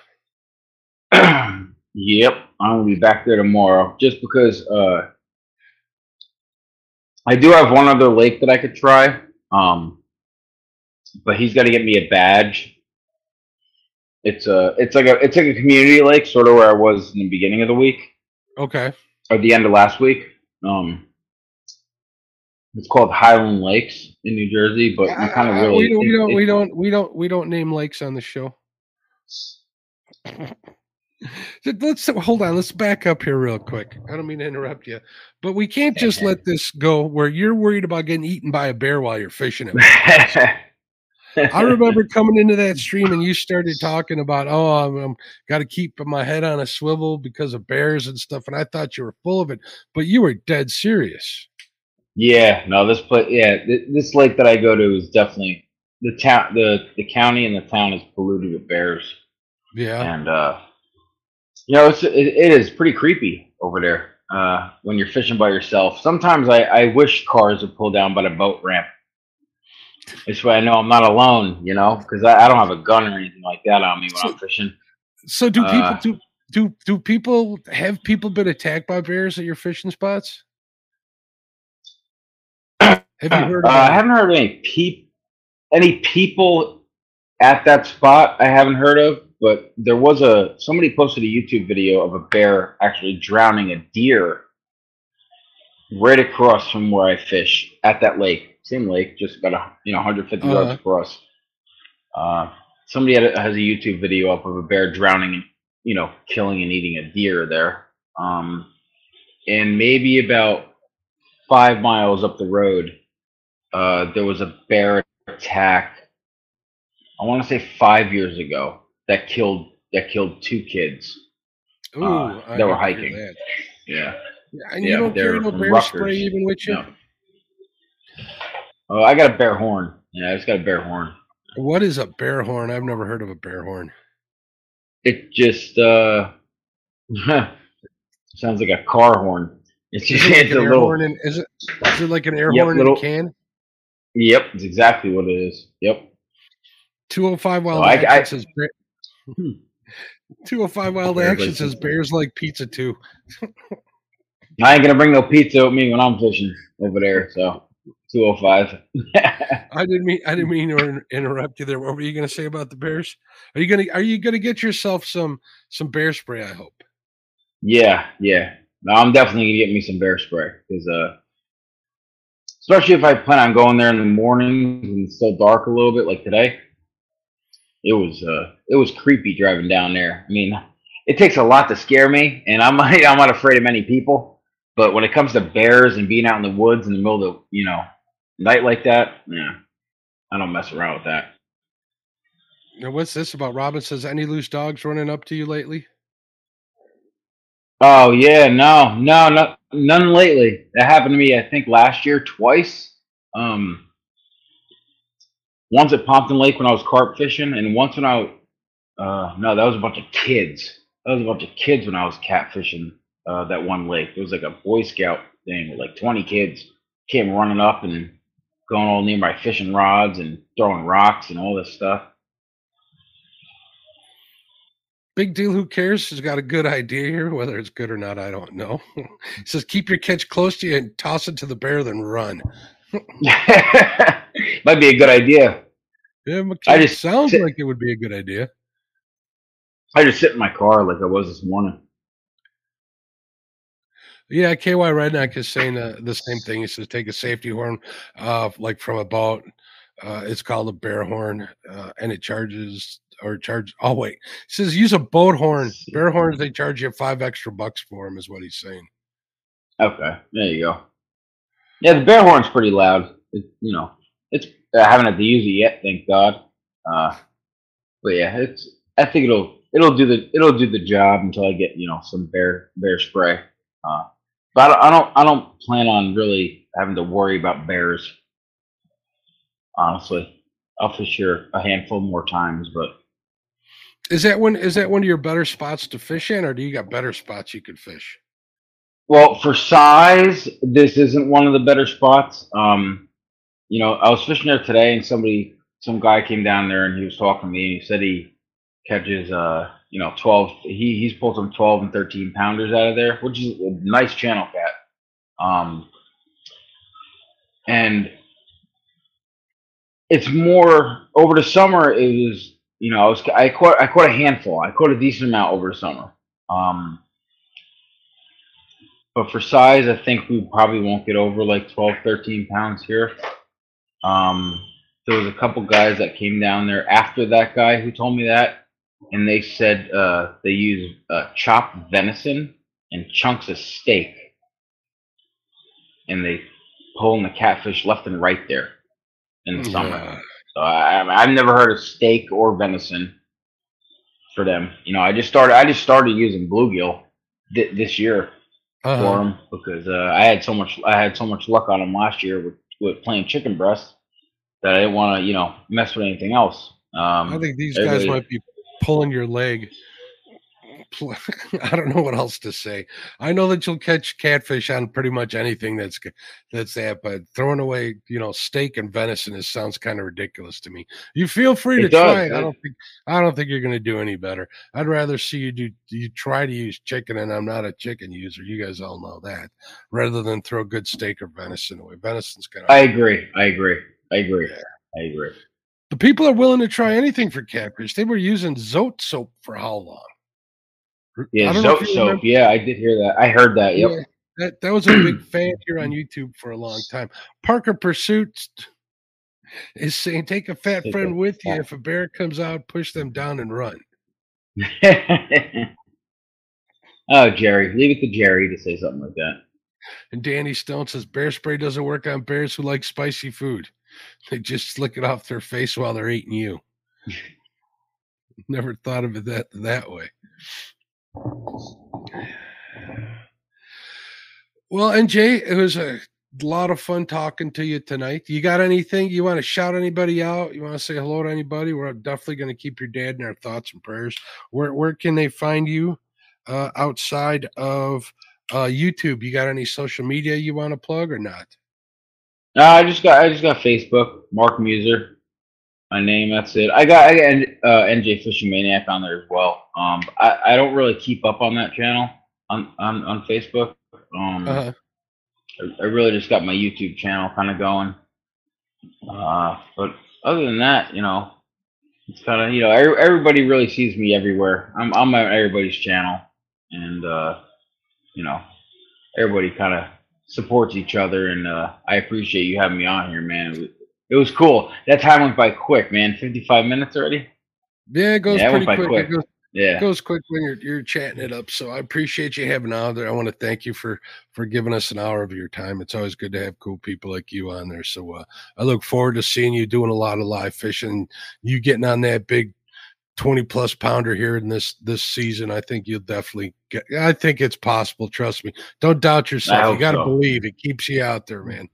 yep, I'm gonna be back there tomorrow just because uh I do have one other lake that I could try. Um but he's gotta get me a badge. It's a it's like a it's like a community lake, sort of where I was in the beginning of the week Okay. or the end of last week. Um it's called Highland Lakes in New Jersey, but you kind of really we don't, we don't it- we don't we don't we don't name lakes on the show. Let's hold on. Let's back up here real quick. I don't mean to interrupt you, but we can't just let this go where you're worried about getting eaten by a bear while you're fishing it. I remember coming into that stream and you started talking about, oh, I'm, I'm got to keep my head on a swivel because of bears and stuff, and I thought you were full of it, but you were dead serious. Yeah, no, this place, yeah, th- this lake that I go to is definitely the town, the the county and the town is polluted with bears, Yeah. and uh, you know, it's it, it is pretty creepy over there. uh, when you're fishing by yourself. Sometimes I, I wish cars would pull down by the boat ramp. This way I know I'm not alone, you know, because I, I don't have a gun or anything like that on me when So- I'm fishing. So do people Uh, do do do people have people been attacked by bears at your fishing spots? Have you heard Uh, of I haven't heard of any peop any people at that spot. I haven't heard of, but there was a somebody posted a YouTube video of a bear actually drowning a deer right across from where I fish at that lake, same lake, just about a you know 150 Uh-huh. yards across. Uh, somebody had a, has a YouTube video up of a bear drowning and you know killing and eating a deer there. Um, and maybe about five miles up the road, uh, there was a bear attack. I want to say five years ago that killed that killed two kids. Ooh, uh, I were hate to hear hiking. that. Yeah. And Yeah, you don't carry no bear Rutgers. spray even with you. No. Oh, I got a bear horn. Yeah, I just got a bear horn. What is a bear horn? I've never heard of a bear horn. It just uh sounds like a car horn. It's just it like it's a little. horn? In, is it? Is it like an air Yep, horn little- in a can? Yep, it's exactly what it is. Yep. Two hundred five wild Oh, action I- says. Hmm. Two hundred five wild Bears action like says pizza. bears like pizza too. I ain't gonna bring no pizza with me when I'm fishing over there. So two oh five. I didn't mean I didn't mean to interrupt you there. What were you going to say about the bears? Are you going to Are you going to get yourself some some bear spray? I hope. Yeah, yeah. No, I'm definitely gonna get me some bear spray because, uh, especially if I plan on going there in the mornings and it's still dark a little bit, like today. It was, uh, it was creepy driving down there. I mean, it takes a lot to scare me, and I'm I'm not afraid of many people. But when it comes to bears and being out in the woods in the middle of the, you know, night like that, yeah, I don't mess around with that. Now, what's this about? Robin says, "Any loose dogs running up to you lately?" Oh yeah, no, no, no, none lately. That happened to me, I think, last year twice. Um, once at Pompton Lake when I was carp fishing, and once when I, uh, no, that was a bunch of kids. That was a bunch of kids when I was catfishing uh, that one lake. It was like a Boy Scout thing with like 20 kids came running up and going all near my fishing rods and throwing rocks and all this stuff. Big deal. Who cares? Has got a good idea here. Whether it's good or not, I don't know. he says, "Keep your catch close to you and toss it to the bear, then run." Might be a good idea. Yeah, I just sounds sit- like it would be a good idea. I just sit in my car like I was this morning. Yeah, KY Redneck is saying uh, the same thing. He says take a safety horn, uh, like from a boat. Uh, it's called a bear horn, uh, and it charges or charge. Oh wait, he says use a boat horn. Bear horns they charge you five extra bucks for them, is what he's saying. Okay, there you go. Yeah, the bear horn's pretty loud. It, you know, it's I haven't had to use it yet, thank God. Uh, but yeah, it's I think it'll it'll do the it'll do the job until I get you know some bear bear spray. Uh, but I don't, I don't I don't plan on really having to worry about bears. Honestly, I'll fish here a handful more times, but Is that one? Is that one of your better spots to fish in, or do you got better spots you could fish? Well, for size, this isn't one of the better spots. Um, you know, I was fishing there today, and somebody, some guy came down there, and he was talking to me. And he said he catches, uh, you know, twelve. He he's pulled some twelve and thirteen pounders out of there, which is a nice channel cat. Um, and it's more over the summer. It was, you know, I was I caught I caught a handful. I caught a decent amount over the summer. Um, but for size, I think we probably won't get over like 12, 13 pounds here. Um, there was a couple guys that came down there after that guy who told me that, and they said uh, they use uh, chopped venison and chunks of steak, and they pulling the catfish left and right there in the summer. Uh, So I, I've never heard of steak or venison for them. You know, I just started. I just started using bluegill thi- this year for uh-huh. 'em because uh, I had so much. I had so much luck on them last year with, with playing chicken breast that I didn't want to, you know, mess with anything else. Um, I think these guys might be pulling your leg. I don't know what else to say. I know that you'll catch catfish on pretty much anything that's that's that, but throwing away, you know, steak and venison is sounds kind of ridiculous to me. You feel free It to does, try it. I don't think I don't think you're going to do any better. I'd rather see you do you try to use chicken, and I'm not a chicken user. You guys all know that. Rather than throw good steak or venison away, venison's kind of I agree. I agree. I agree. Yeah. I agree. The people are willing to try anything for catfish. They were using Zote soap for how long? Yeah, I don't know if soap, remember- Yeah, I did hear that. I heard that. Yep. Yeah, that that was a big fan here on YouTube for a long time. Parker Pursuit is saying, "Take a fat Take friend a with you. If a bear comes out, push them down and run." oh, Jerry, leave it to Jerry to say something like that. And Danny Stone says, "Bear spray doesn't work on bears who like spicy food. They just slick it off their face while they're eating you." Never thought of it that that way. Well, NJ, it was a lot of fun talking to you tonight. You got anything you want to shout anybody out? You want to say hello to anybody? We're definitely going to keep your dad in our thoughts and prayers. Where where can they find you uh, outside of uh, YouTube? You got any social media you want to plug or not? No, I just got I just got Facebook, Mark Muzer, my name. That's it. I got I got uh, NJ Fishing Maniac on there as well. Um, I, I don't really keep up on that channel on on, on Facebook. Um, Uh-huh. I, I really just got my YouTube channel kind of going. Uh, but other than that, you know, it's kind of you know every, everybody really sees me everywhere. I'm I'm on everybody's channel, and uh, you know, everybody kind of supports each other, and uh, I appreciate you having me on here, man. It was, it was cool. That time went by quick, man. Fifty five minutes already. Yeah, it goes Yeah, pretty quick. It quick. goes, Yeah. it goes quick when you're you're chatting it up. So I appreciate you having on there. I want to thank you for for giving us an hour of your time. It's always good to have cool people like you on there. So uh, I look forward to seeing you doing a lot of live fishing. You getting on that big 20 plus pounder here in this this season. I think you'll definitely get I think it's possible. Trust me. Don't doubt yourself. You gotta so. believe it keeps you out there, man.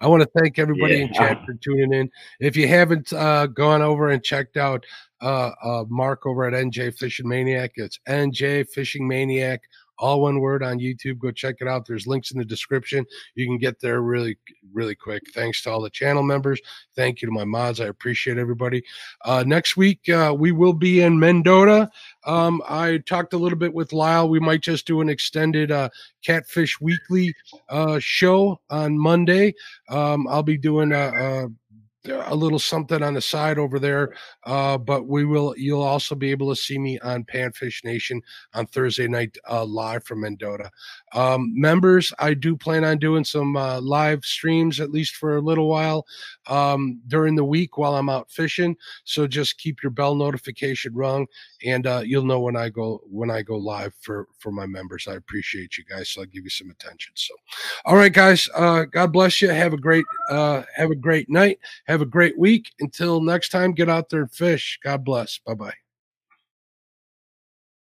I want to thank everybody Yeah. in chat for tuning in. If you haven't uh, gone over and checked out uh, uh, Mark over at NJ Fishing Maniac, it's NJ Fishing Maniac, all one word on YouTube. Go check it out. There's links in the description. You can get there really, really quick. Thanks to all the channel members. Thank you to my mods. I appreciate everybody. Uh, next week, uh, we will be in Mendota. Um, I talked a little bit with Lyle. We might just do an extended uh, Catfish Weekly uh, show on Monday. Um, I'll be doing a, a a little something on the side over there. Uh, but we will, you'll also be able to see me on Panfish Nation on Thursday night uh, live from Mendota. Um, members, I do plan on doing some uh, live streams at least for a little while um, during the week while I'm out fishing. So just keep your bell notification rung, and uh, you'll know when I go when I go live for for my members. I appreciate you guys, so I'll give you some attention. So, all right, guys, uh, God bless you. Have a great uh, have a great night. Have a great week. Until next time, get out there and fish. God bless. Bye bye.